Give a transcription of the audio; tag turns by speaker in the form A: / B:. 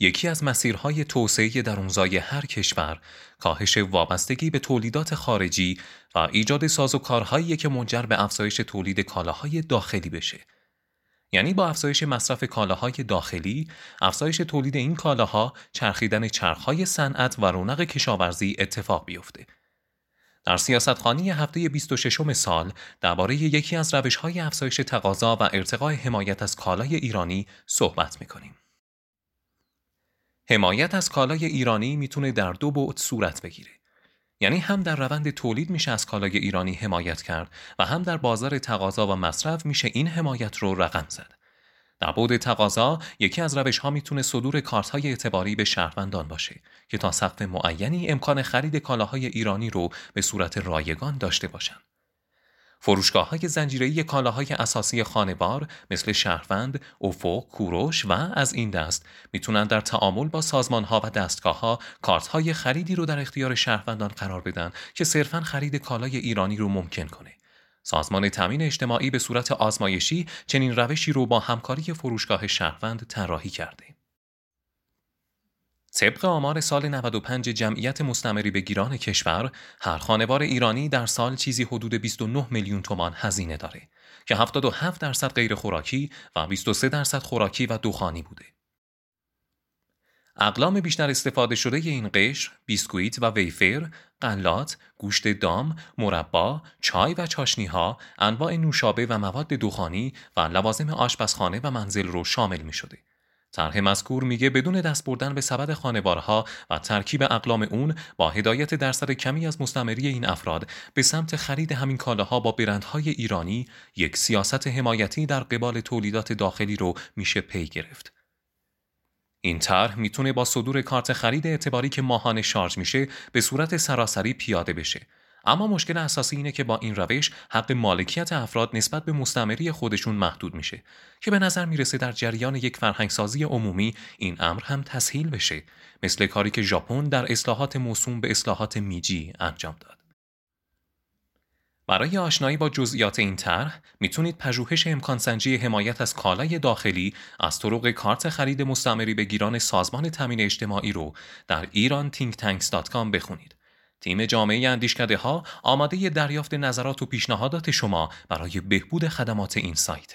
A: یکی از مسیرهای توسعه درونزای هر کشور کاهش وابستگی به تولیدات خارجی و ایجاد سازوکارهایی که منجر به افزایش تولید کالاهای داخلی بشه. یعنی با افزایش مصرف کالاهای داخلی، افزایش تولید این کالاها، چرخیدن چرخهای صنعت و رونق کشاورزی اتفاق بیفته. در سیاستخانی هفته 26 سال درباره یکی از روش‌های افزایش تقاضا و ارتقای حمایت از کالای ایرانی صحبت می‌کنیم. حمایت از کالای ایرانی می‌تونه در دو بعد صورت بگیره. یعنی هم در روند تولید میشه از کالای ایرانی حمایت کرد و هم در بازار تقاضا و مصرف میشه این حمایت رو رقم زد. در بعد تقاضا یکی از روش ها می‌تونه صدور کارت های اعتباری به شهروندان باشه که تا سقف معینی امکان خرید کالاهای ایرانی رو به صورت رایگان داشته باشند. فروشگاه های زنجیره‌ای کالاهای اساسی خانوار مثل شهروند، افق، کوروش و از این دست می‌تونن در تعامل با سازمان ها و دستگاه ها کارت های خریدی رو در اختیار شهروندان قرار بدن که صرفا خرید کالای ایرانی رو ممکن کنه. سازمان تامین اجتماعی به صورت آزمایشی چنین روشی رو با همکاری فروشگاه شهروند طراحی کرده. طبق آمار سال 95 جمعیت مستمری به گیران کشور، هر خانوار ایرانی در سال چیزی حدود 29 میلیون تومان هزینه داره که 77 درصد غیر خوراکی و 23 درصد خوراکی و دخانی بوده. اقلام بیشتر استفاده شده این قشر، بیسکویت و ویفر، قلات، گوشت دام، مربا، چای و چاشنی ها، انواع نوشابه و مواد دخانی و لوازم آشپزخانه و منزل رو شامل می شده. طرح مذکور میگه بدون دست بردن به سبد خانوارها و ترکیب اقلام اون با هدایت درصد کمی از مستمری این افراد به سمت خرید همین کالاها با برندهای ایرانی یک سیاست حمایتی در قبال تولیدات داخلی رو میشه پی گرفت. این طرح می‌تونه با صدور کارت خرید اعتباری که ماهانه شارژ میشه به صورت سراسری پیاده بشه اما مشکل اساسی اینه که با این روش حق مالکیت افراد نسبت به مستمری خودشون محدود میشه که به نظر می‌رسه در جریان یک فرهنگسازی عمومی این امر هم تسهیل بشه مثل کاری که ژاپن در اصلاحات موسوم به اصلاحات میجی انجام داد. برای آشنایی با جزئیات این طرح می‌تونید پژوهش امکان سنجی حمایت از کالای داخلی از طرق کارت خرید مستمری به گیران سازمان تامین اجتماعی رو در iranThinkTanks.com بخونید. تیم جامعه اندیشکده ها آماده دریافت نظرات و پیشنهادات شما برای بهبود خدمات این سایت.